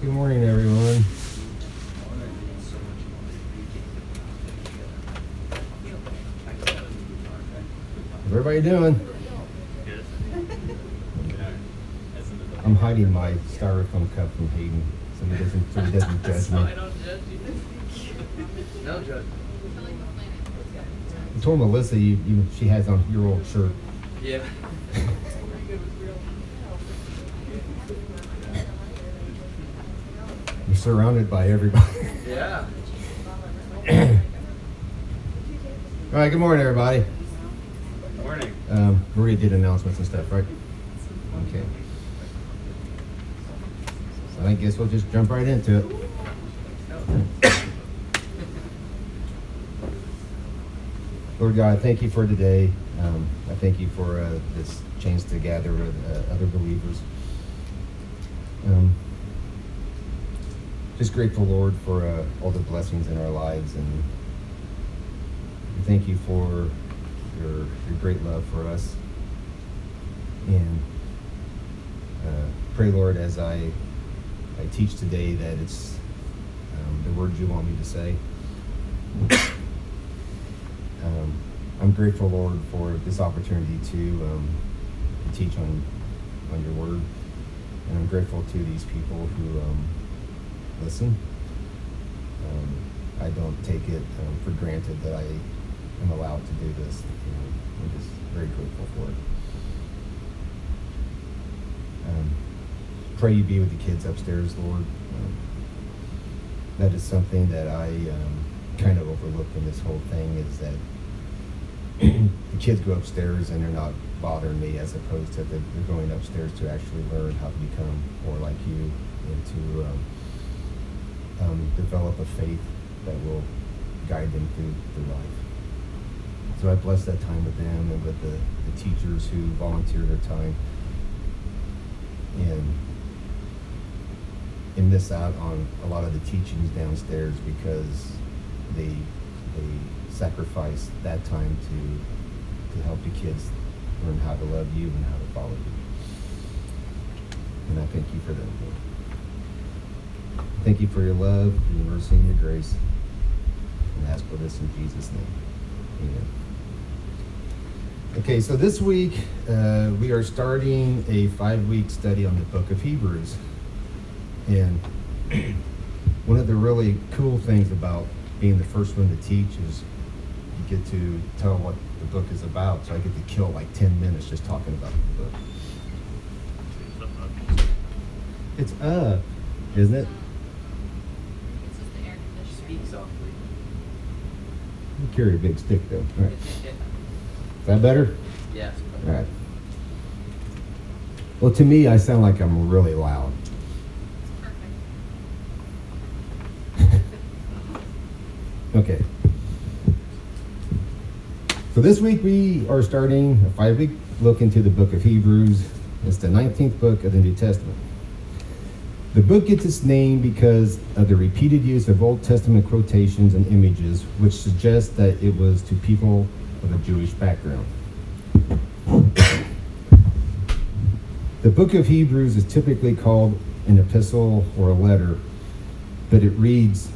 Good morning, everyone. How's everybody doing? I'm hiding my styrofoam cup from Hayden so he doesn't, so he doesn't judge I me. don't judge you. No judge. I told Melissa you, you, she has on your old shirt. Yeah. You're surrounded by everybody. Yeah. All right, good morning, everybody. Good morning. Um, Maria did announcements and stuff, right? Okay. So I guess we'll just jump right into it. Lord God, I thank you for today. Um, I thank you for uh, this chance to gather with uh, other believers. Um, just grateful, Lord, for uh, all the blessings in our lives, and thank you for your, your great love for us. And uh, pray, Lord, as I I teach today, that it's um, the words you want me to say. Um, I'm grateful, Lord, for this opportunity to, um, to teach on, on your word. And I'm grateful to these people who um, listen. Um, I don't take it um, for granted that I am allowed to do this. You know, I'm just very grateful for it. Um, pray you be with the kids upstairs, Lord. Um, that is something that I um, kind of overlooked in this whole thing is that the kids go upstairs and they're not bothering me as opposed to they're they're going upstairs to actually learn how to become more like you and to um, develop a faith that will guide them through, through life. So I bless that time with them and with the, the teachers who volunteer their time and and miss out on a lot of the teachings downstairs because they they sacrifice that time to to help the kids learn how to love you and how to follow you. And I thank you for that, Lord. Thank you for your love, your mercy, and your grace. And ask for this in Jesus' name. Amen. Okay, so this week uh, we are starting a five week study on the book of Hebrews. And one of the really cool things about being the first one to teach is you get to tell what the book is about. So I get to kill like 10 minutes just talking about the book. It's up, isn't it? It's just the air conditioner. Speak softly. You carry a big stick though. All right. Is that better? Yes. All right. Well, to me, I sound like I'm really loud. Perfect. Okay. So this week we are starting a five week look into the book of Hebrews. It's the 19th book of the New Testament. The book gets its name because of the repeated use of Old Testament quotations and images, which suggest that it was to people of a Jewish background. The book of Hebrews is typically called an epistle or a letter, but it reads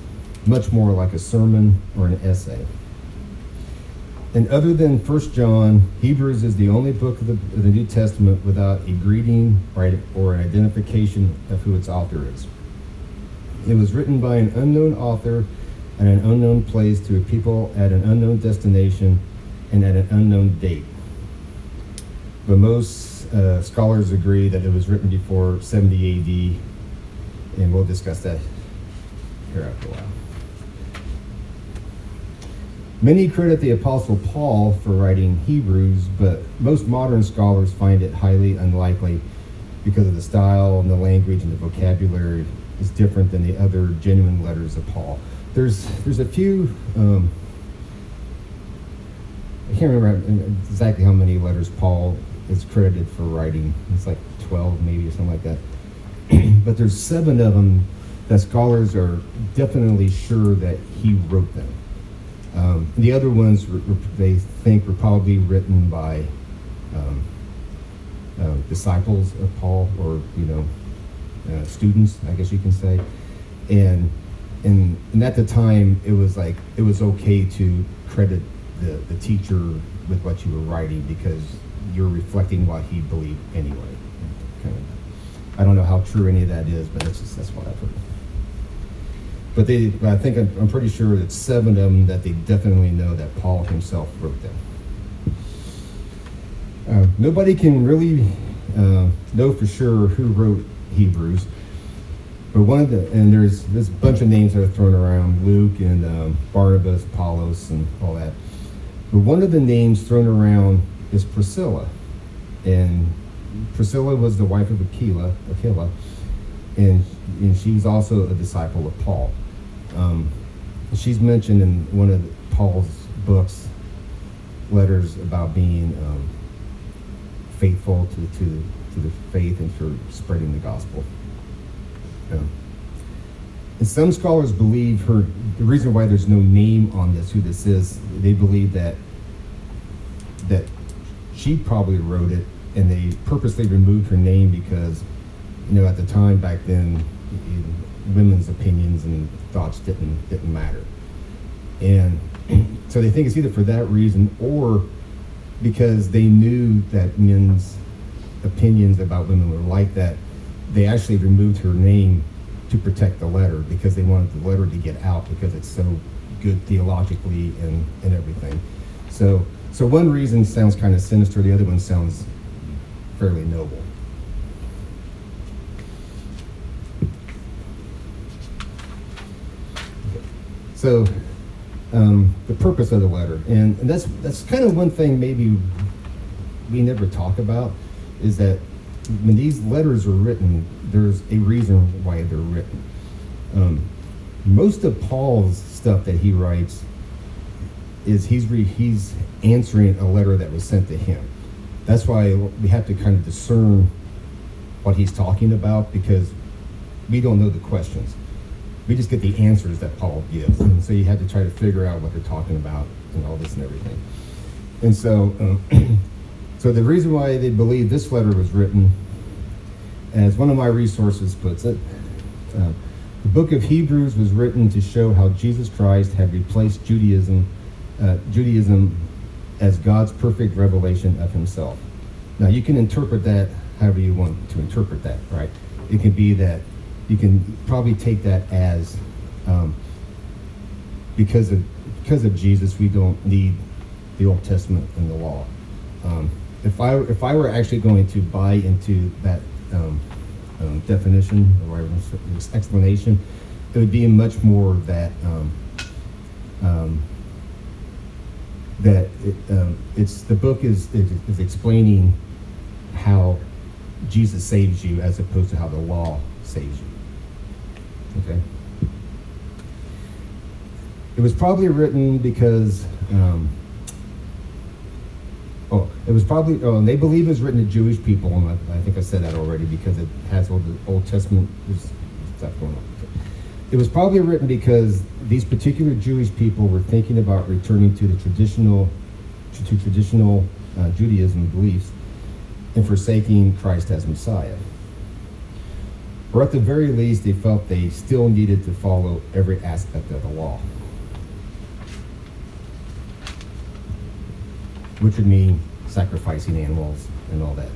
much more like a sermon or an essay. And other than 1 John, Hebrews is the only book of the, of the New Testament without a greeting or, or an identification of who its author is. It was written by an unknown author at an unknown place to a people at an unknown destination and at an unknown date. But most uh, scholars agree that it was written before 70 AD, and we'll discuss that here after a while. Many credit the Apostle Paul for writing Hebrews, but most modern scholars find it highly unlikely because of the style and the language and the vocabulary is different than the other genuine letters of Paul. There's there's a few. Um, I can't remember exactly how many letters Paul is credited for writing. It's like 12 maybe or something like that. but there's seven of them that scholars are definitely sure that he wrote them. Um, the other ones they think were probably written by um, uh, disciples of Paul, or you know, uh, students, I guess you can say. And, and, and at the time, it was like, it was okay to credit the, the teacher with what you were writing because you're reflecting what he believed anyway. Kind of. I don't know how true any of that is, but that's just, that's what I've heard. But they, I think, I'm, I'm pretty sure that seven of them that they definitely know that Paul himself wrote them. Uh, nobody can really uh, know for sure who wrote Hebrews, but one of the and there's a bunch of names that are thrown around: Luke and um, Barnabas, Apollos, and all that. But one of the names thrown around is Priscilla, and Priscilla was the wife of Aquila, Aquila, and and she was also a disciple of Paul. Um, she's mentioned in one of Paul's books, letters about being um, faithful to, to, to the faith and for spreading the gospel. Um, and some scholars believe her, the reason why there's no name on this, who this is, they believe that, that she probably wrote it and they purposely removed her name because, you know, at the time back then, women's opinions and thoughts didn't, didn't matter. And so they think it's either for that reason or because they knew that men's opinions about women were like that, they actually removed her name to protect the letter because they wanted the letter to get out because it's so good theologically and, and everything. So so one reason sounds kind of sinister, the other one sounds fairly noble. So um, the purpose of the letter, and, and that's that's kind of one thing maybe we never talk about is that when these letters are written, there's a reason why they're written. Um, most of Paul's stuff that he writes is he's he's answering a letter that was sent to him. That's why we have to kind of discern what he's talking about because we don't know the questions. We just get the answers that Paul gives, and so you have to try to figure out what they're talking about and all this and everything. And so, um, so the reason why they believe this letter was written, as one of my resources puts it, uh, the book of Hebrews was written to show how Jesus Christ had replaced Judaism, uh, Judaism as God's perfect revelation of Himself. Now you can interpret that however you want to interpret that, right? It can be that you can probably take that as um, because of because of Jesus, we don't need the Old Testament and the law. Um, if I if I were actually going to buy into that um, um, definition or explanation, it would be much more that um, um, that it, it's the book is is explaining how Jesus saves you as opposed to how the law saves you. Okay. It was probably written because, um, oh, it was probably, oh, and they believe it was written to Jewish people, and I, I think I said that already because it has all the Old Testament stuff going on. It was probably written because these particular Jewish people were thinking about returning to the traditional, to, to traditional uh, Judaism beliefs and forsaking Christ as Messiah. Or at the very least, they felt they still needed to follow every aspect of the law. Which would mean sacrificing animals and all that.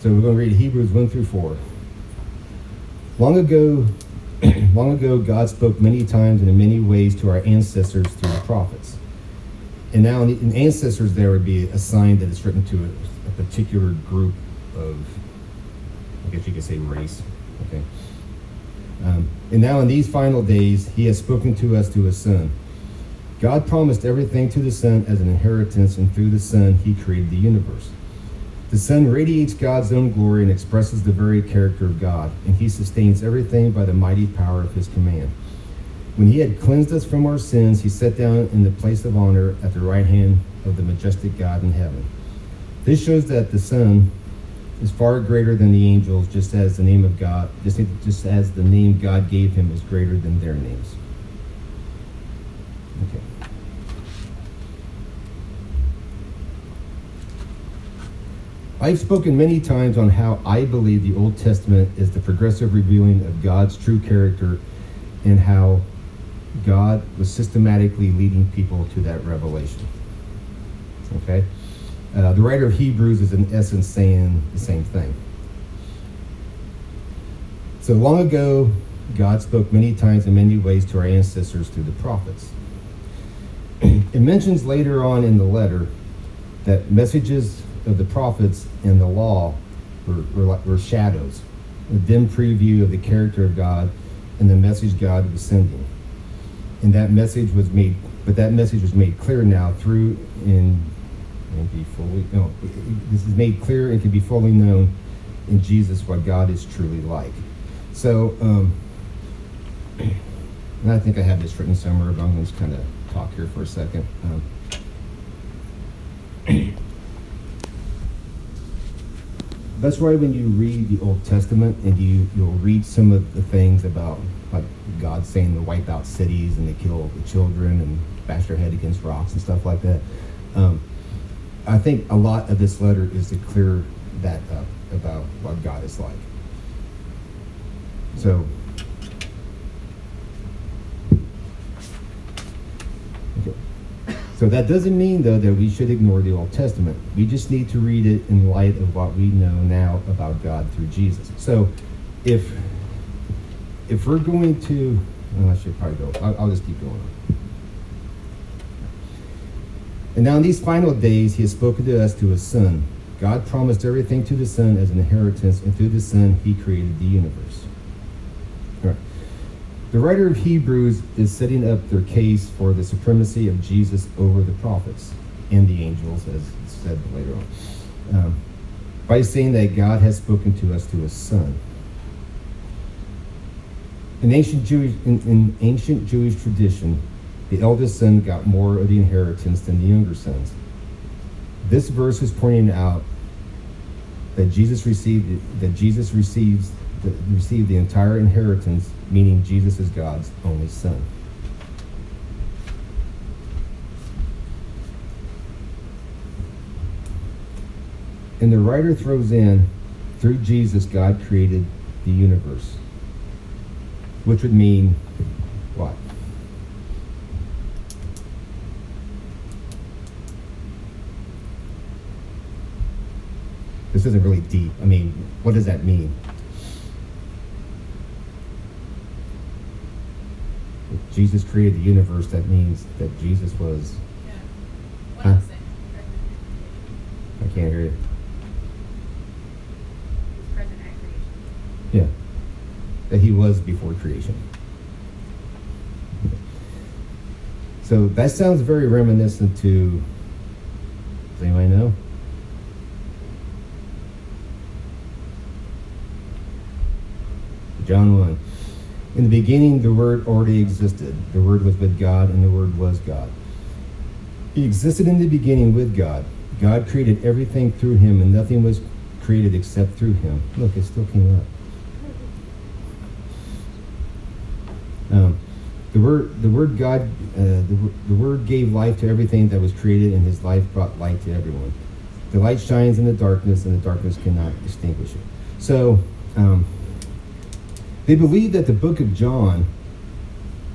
So we're going to read Hebrews 1 through 4. Long ago, long ago, God spoke many times and in many ways to our ancestors through the prophets. And now, in ancestors, there would be a sign that is written to a, a particular group of, I guess you could say, race. Okay. Um, and now, in these final days, He has spoken to us through His Son. God promised everything to the Son as an inheritance, and through the Son, He created the universe. The Son radiates God's own glory and expresses the very character of God, and He sustains everything by the mighty power of His command. When He had cleansed us from our sins, He sat down in the place of honor at the right hand of the majestic God in heaven. This shows that the Son is far greater than the angels, just as the name of God, just, just as the name God gave Him is greater than their names. Okay. I've spoken many times on how I believe the Old Testament is the progressive revealing of God's true character and how God was systematically leading people to that revelation. Okay? Uh, the writer of Hebrews is in essence saying the same thing. So long ago, God spoke many times in many ways to our ancestors through the prophets. it mentions later on in the letter that messages of the prophets and the law were, were, were shadows, a dim preview of the character of God and the message God was sending. And that message was made, but that message was made clear now through and, and be fully, no, this is made clear and can be fully known in Jesus what God is truly like. So, um, and I think I have this written somewhere, but I'm going to kind of talk here for a second. Um, that's why when you read the Old Testament and you you'll read some of the things about like God saying to wipe out cities and to kill the children and bash their head against rocks and stuff like that. Um, I think a lot of this letter is to clear that up about what God is like. So. Okay. So that doesn't mean, though, that we should ignore the Old Testament. We just need to read it in light of what we know now about God through Jesus. So, if if we're going to, well, I should probably go. I'll, I'll just keep going. And now, in these final days, He has spoken to us through His Son. God promised everything to the Son as an inheritance, and through the Son, He created the universe. The writer of Hebrews is setting up their case for the supremacy of Jesus over the prophets and the angels, as it's said later on, um, by saying that God has spoken to us through His Son. In ancient Jewish, in, in ancient Jewish tradition, the eldest son got more of the inheritance than the younger sons. This verse is pointing out that Jesus received that Jesus receives the, received the entire inheritance, meaning Jesus is God's only son. And the writer throws in, through Jesus, God created the universe, which would mean what? This isn't really deep. I mean, what does that mean? If Jesus created the universe, that means that Jesus was. Yeah. What Huh? I can't hear you. He's present at creation. Yeah. That he was before creation. So that sounds very reminiscent to. Does anybody know? John 1. In the beginning, the Word already existed. The Word was with God, and the Word was God. He existed in the beginning with God. God created everything through him, and nothing was created except through him. Look, it still came up. Um, the word, the word God, uh, the, the word gave life to everything that was created, and His life brought light to everyone. The light shines in the darkness, and the darkness cannot extinguish it. So, um, they believe that the book of John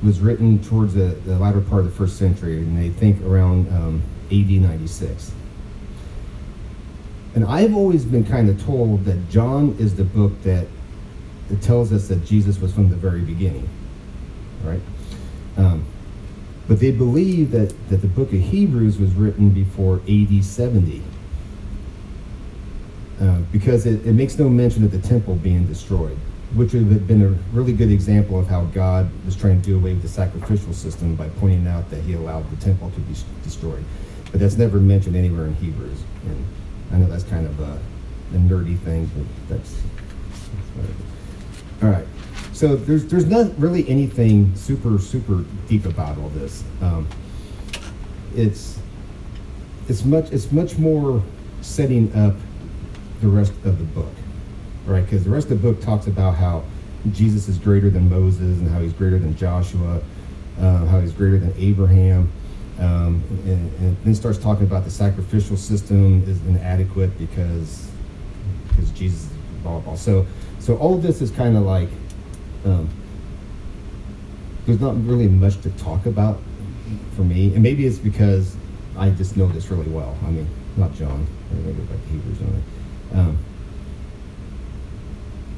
was written towards the, the latter part of the first century, and they think around um, AD 96. And I've always been kind of told that John is the book that, tells us that Jesus was from the very beginning, right? Um, but they believe that, that the book of Hebrews was written before AD 70. Uh, because it, it makes no mention of the temple being destroyed, which would have been a really good example of how God was trying to do away with the sacrificial system by pointing out that he allowed the temple to be destroyed. But that's never mentioned anywhere in Hebrews. And I know that's kind of a, a nerdy thing, but that's, that's. All right. So there's there's not really anything super super deep about all this. Um, it's it's much it's much more setting up the rest of the book, right? Because the rest of the book talks about how Jesus is greater than Moses and how he's greater than Joshua, uh, how he's greater than Abraham, Um, and, and then starts talking about the sacrificial system is inadequate because because Jesus blah blah. So so all of this is kind of like um, there's not really much to talk about for me, and maybe it's because I just know this really well. I mean, not John. I'm gonna go Hebrews on it. Um,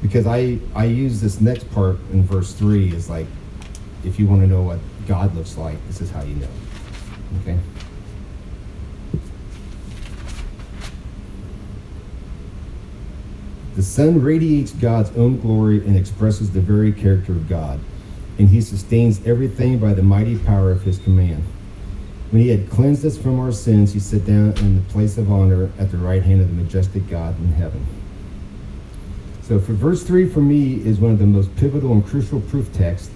because I I use this next part in verse three is like, if you want to know what God looks like, this is how you know. Okay. The Son radiates God's own glory and expresses the very character of God, and he sustains everything by the mighty power of his command. When he had cleansed us from our sins, he sat down in the place of honor at the right hand of the majestic God in heaven. So, for verse 3 for me is one of the most pivotal and crucial proof texts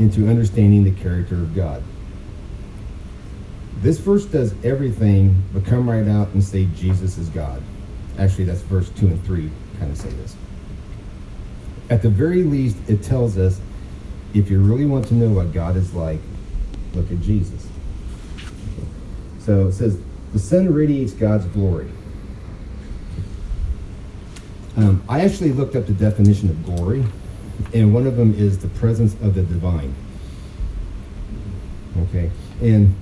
into understanding the character of God. This verse does everything but come right out and say Jesus is God. Actually, that's verse 2 and 3 kind of say this. At the very least, it tells us if you really want to know what God is like, look at Jesus. So it says, the son radiates God's glory. Um, I actually looked up the definition of glory, and one of them is the presence of the divine. Okay, and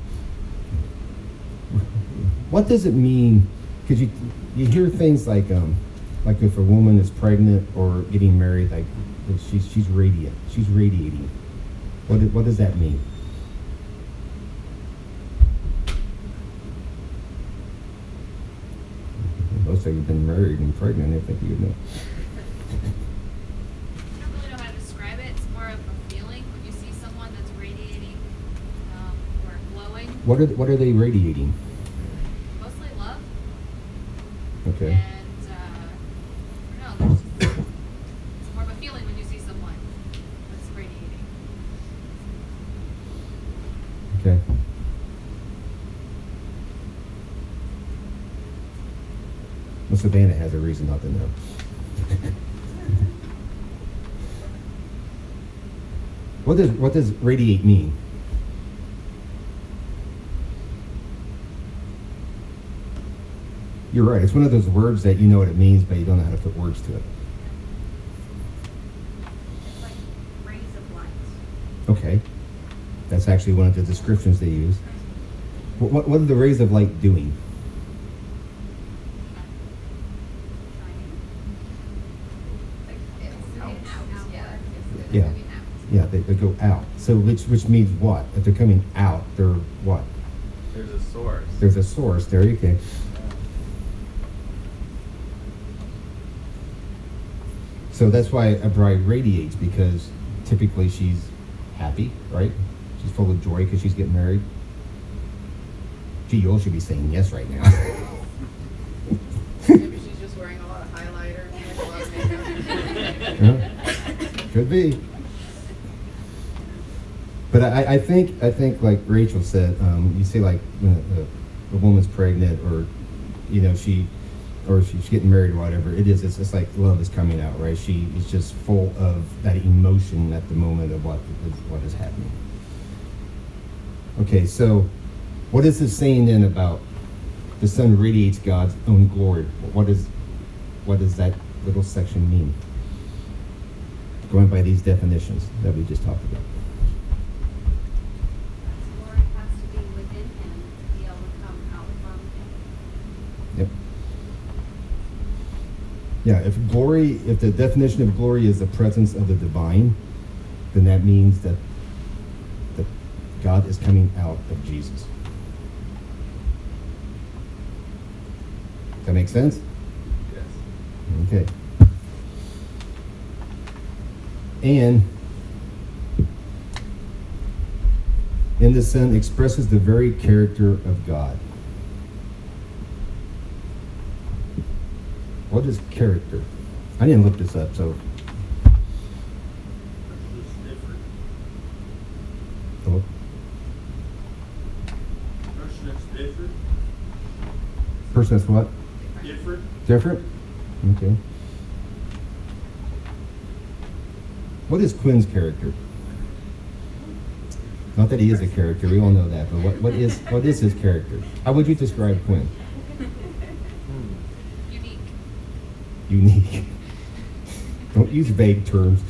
what does it mean? Because you you hear things like um, like if a woman is pregnant or getting married, like she's she's radiant, she's radiating. What what does that mean? Most of you have been married and pregnant. I think you would know. I don't really know how to describe it. It's more of a feeling when you see someone that's radiating um, or glowing. What are what are they radiating? Mostly love. Okay. And uh, I don't know. There's just, it's more of a feeling when you see someone that's radiating. Okay. Well, Savannah has a reason not to know. what does what does radiate mean? You're right. It's one of those words that you know what it means, but you don't know how to put words to it. Like rays of light. Okay. That's actually one of the descriptions they use. What, what, what are the rays of light doing? Yeah. Yeah, they, they go out. So which which means what? If they're coming out, they're what? There's a source. There's a source. There you go. So that's why a bride radiates because typically she's happy, right? She's full of joy because she's getting married. Gee, you all should be saying yes right now. Maybe she's just wearing a lot of highlighter and a lot of makeup. Yeah, Could be. But I, I think I think like Rachel said, um, you see like when a, a woman's pregnant or you know she or she's getting married or whatever, it is it's just like love is coming out, right? She is just full of that emotion at the moment of what is what is happening. Okay, so what is this saying then about the son radiates God's own glory? What is what does that little section mean? Going by these definitions that we just talked about. Glory has to be within him to be able to come out from him. Yep. Yeah, if glory, if the definition of glory is the presence of the divine, then that means that that God is coming out of Jesus. That makes sense? Yes. Okay. And in the Son expresses the very character of God. What is character? I didn't look this up, so oh, Person that's different, person that's what? different, Different? Okay. What is Quinn's character? Not that he is a character, we all know that, but what, what is what is his character? How would you describe Quinn? Unique. Unique. Don't use vague terms.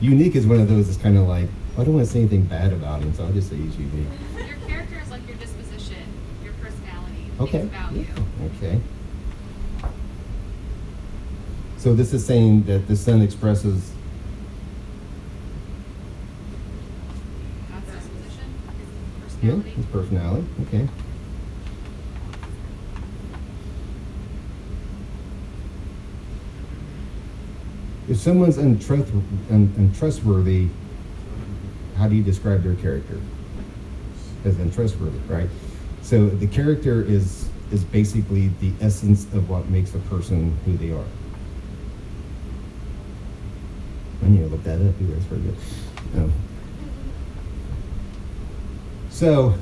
Unique is one of those that's kind of like, oh, I don't want to say anything bad about him, so I'll just say he's unique. Your character is like your disposition, your personality, Okay. about you. Okay. So this is saying that the son expresses God's disposition, his yeah, his personality. Okay. If someone's untrust, un, untrustworthy, how do you describe their character? As untrustworthy, right? So the character is is basically the essence of what makes a person who they are. I need to look that up. That's very good. Um, so,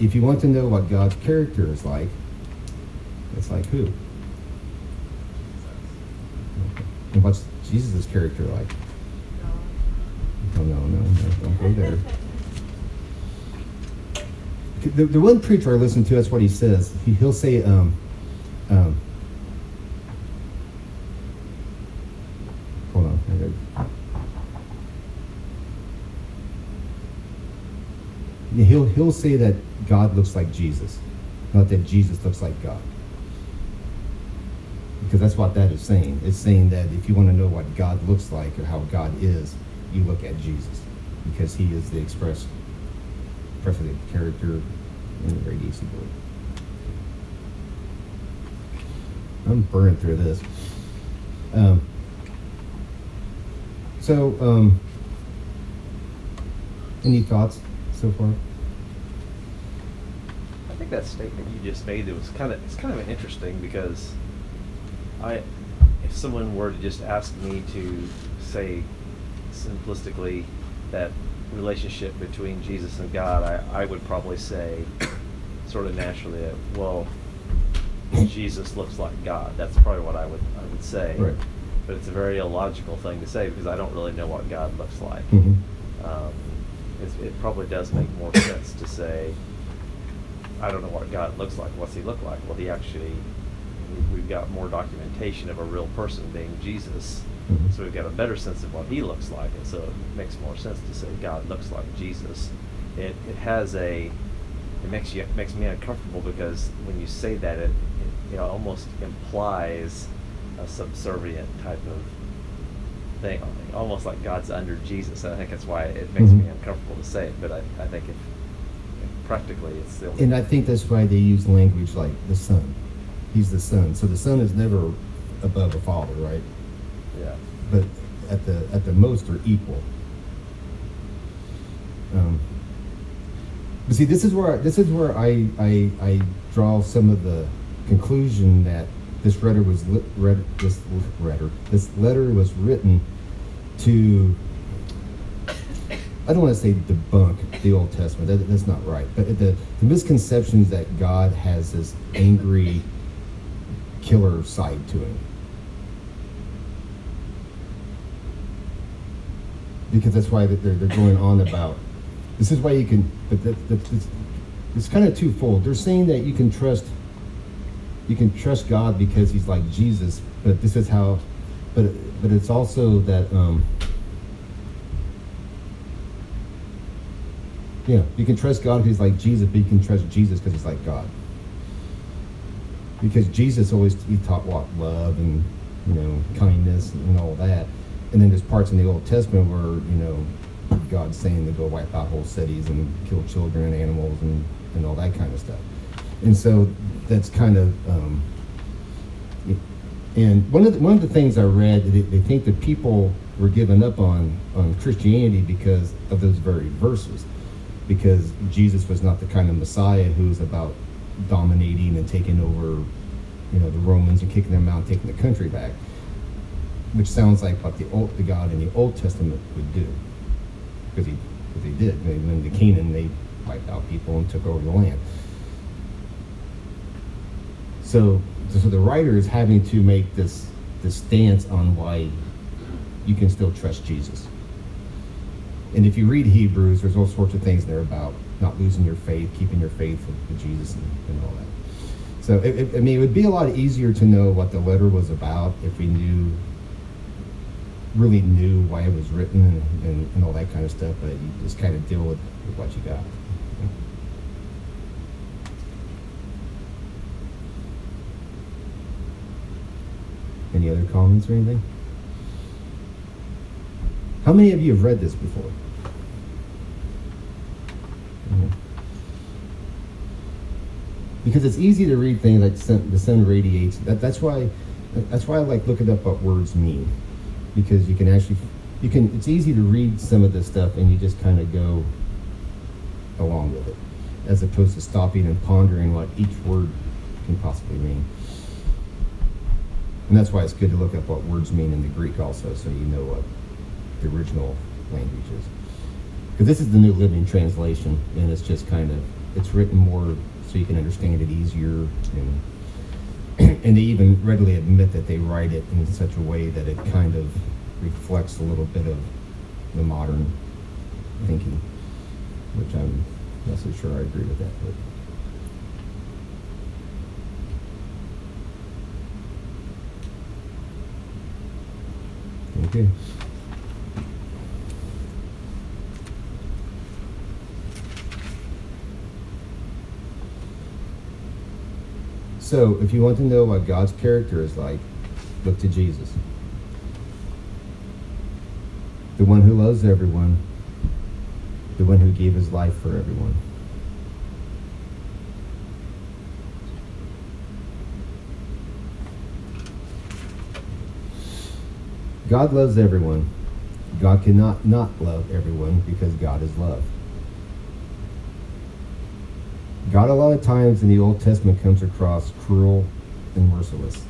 if you want to know what God's character is like, it's like who? And what's Jesus' character like? Oh, no, no, no, don't go there. The, the one preacher I listen to, that's what he says. He, he'll say, um, um, hold on. He'll, he'll say that God looks like Jesus, not that Jesus looks like God. Because that's what that is saying. It's saying that if you want to know what God looks like or how God is, you look at Jesus. Because he is the express perfect character in the very easy word. I'm burning through this. Um, so, um, any thoughts so far? I think that statement you just made it was kind of it's kind of interesting because I if someone were to just ask me to say simplistically that relationship between Jesus and God, I, I would probably say sort of naturally that well Jesus looks like God. That's probably what I would I would say. Right. But it's a very illogical thing to say because I don't really know what God looks like. Mhm. Um, it's, it probably does make more sense to say, I don't know what God looks like. What's he look like? Well, he actually, we've got more documentation of a real person being Jesus. So we've got a better sense of what he looks like. And so it makes more sense to say God looks like Jesus. It, it has a, it makes you, it makes me uncomfortable because when you say that, it, it, it almost implies a subservient type of thing, almost like God's under Jesus. And I think that's why it makes me Mhm. uncomfortable to say it. But I, I think if, if practically it's still. And I think that's why they use language like the son. He's the son. So the son is never above a father, right? Yeah. But at the at the most they're equal. Um, but see, this is where this is where I, I I draw some of the conclusion that this letter was lit, read this letter this letter was written to I don't want to say debunk the Old Testament. That, that's not right. But the, the misconceptions that God has this angry killer side to him. Because that's why they're, they're going on about. This is why you can. But that, that, it's, it's kind of twofold. They're saying that you can trust. You can trust God because He's like Jesus. But this is how. But but it's also that. Um, Yeah, you can trust God because he's like Jesus, but you can trust Jesus because he's like God. Because Jesus always he taught what love and you know kindness and all that, and then there's parts in the Old Testament where you know God's saying to go wipe out whole cities and kill children and animals and and all that kind of stuff, and so that's kind of. Um, and one of the, one of the things I read, they, they think that people were giving up on on Christianity because of those very verses because Jesus was not the kind of Messiah who's about dominating and taking over, you know, the Romans and kicking them out, taking the country back, which sounds like what the old, the God in the Old Testament would do, because he, because he did. When when the Canaan, they wiped out people and took over the land. So, so the writer is having to make this this stance on why you can still trust Jesus. And if you read Hebrews, there's all sorts of things there about not losing your faith, keeping your faith with, Jesus, and, and all that. So, it, it, I mean, it would be a lot easier to know what the letter was about if we knew, really knew why it was written and, and, and all that kind of stuff. But you just kind of deal with, with what you got. Any other comments or anything? How many of you have read this before? Because it's easy to read things like the son radiates. That, that's why that's why I like looking up what words mean. Because you can actually you can it's easy to read some of this stuff and you just kind of go along with it as opposed to stopping and pondering what each word can possibly mean. And that's why it's good to look up what words mean in the Greek also, so you know what the original language is. Because this is the New Living Translation, and it's just kind of it's written more so you can understand it easier, and and they even readily admit that they write it in such a way that it kind of reflects a little bit of the modern thinking, which I'm not so sure I agree with that, but. Okay. So, if you want to know what God's character is like, look to Jesus. The one who loves everyone, the one who gave his life for everyone. God loves everyone. God cannot not love everyone because God is love. God, a lot of times in the Old Testament, comes across cruel and merciless.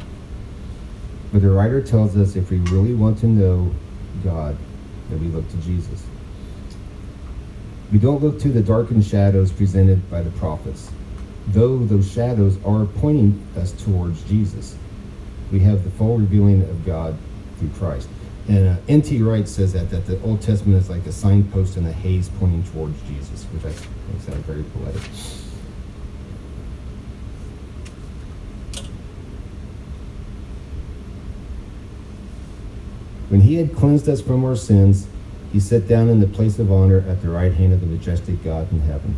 But the writer tells us if we really want to know God, that we look to Jesus. We don't look to the darkened shadows presented by the prophets, though those shadows are pointing us towards Jesus. We have the full revealing of God through Christ. And uh, N.T. Wright says that, that the Old Testament is like a signpost in a haze pointing towards Jesus, which I think sounds very poetic. When he had cleansed us from our sins, he sat down in the place of honor at the right hand of the majestic God in heaven.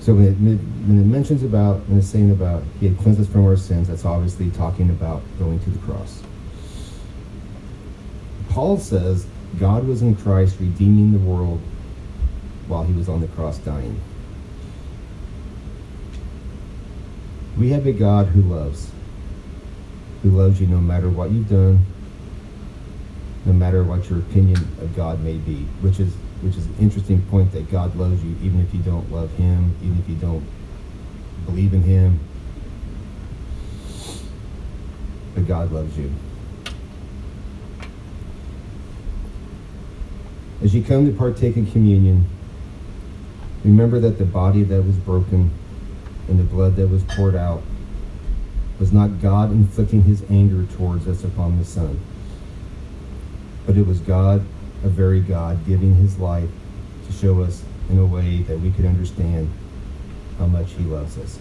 So when it, when it mentions about, when it's saying about he had cleansed us from our sins, that's obviously talking about going to the cross. Paul says God was in Christ redeeming the world while he was on the cross dying. We have a God who loves, who loves you no matter what you've done, no matter what your opinion of God may be, which is which is an interesting point that God loves you even if you don't love him, even if you don't believe in him. But God loves you. As you come to partake in communion, remember that the body that was broken and the blood that was poured out was not God inflicting his anger towards us upon the Son, but it was God, a very God, giving his life to show us in a way that we could understand how much he loves us.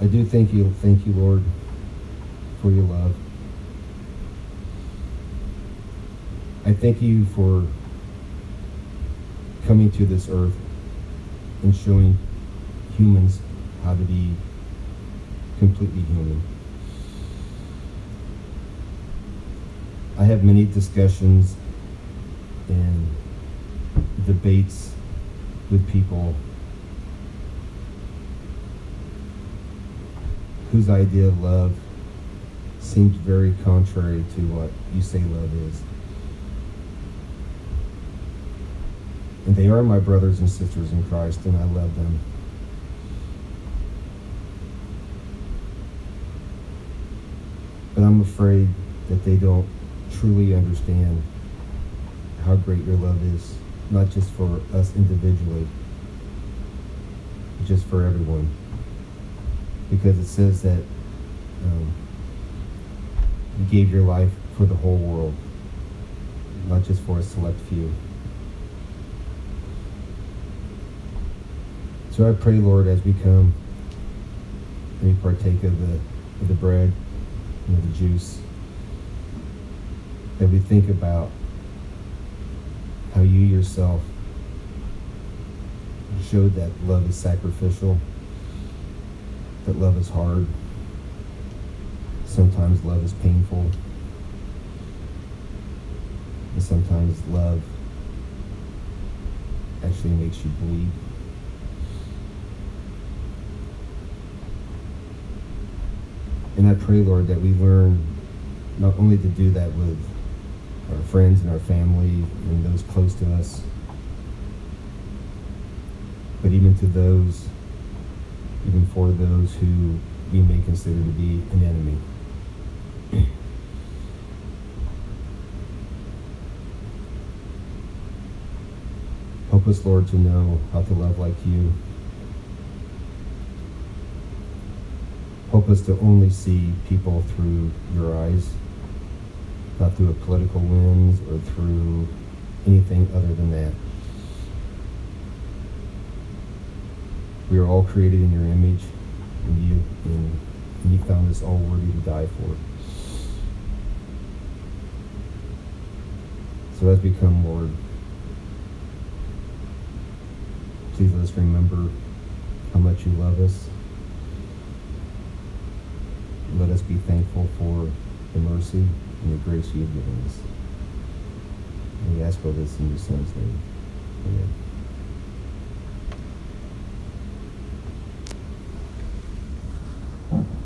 I do thank you, thank you, Lord, for your love. I thank you for coming to this earth and showing humans how to be completely human. I have many discussions and debates with people whose idea of love seems very contrary to what you say love is. And they are my brothers and sisters in Christ, and I love them. But I'm afraid that they don't truly understand how great your love is, not just for us individually, but just for everyone. Because it says that um, you gave your life for the whole world, not just for a select few. So I pray, Lord, as we come and we partake of the of the bread and the juice, that we think about how you yourself showed that love is sacrificial, that love is hard, sometimes love is painful, and sometimes love actually makes you bleed. And I pray, Lord, that we learn not only to do that with our friends and our family and those close to us, but even to those, even for those who we may consider to be an enemy. Help us, Lord, to know how to love like you. Help us to only see people through your eyes, not through a political lens or through anything other than that. We are all created in your image, and you and, you found us all worthy to die for. So as we come, Lord, please let us remember how much you love us. Let us be thankful for the mercy and the grace you have given us. And we ask all this in your Son's name. Amen.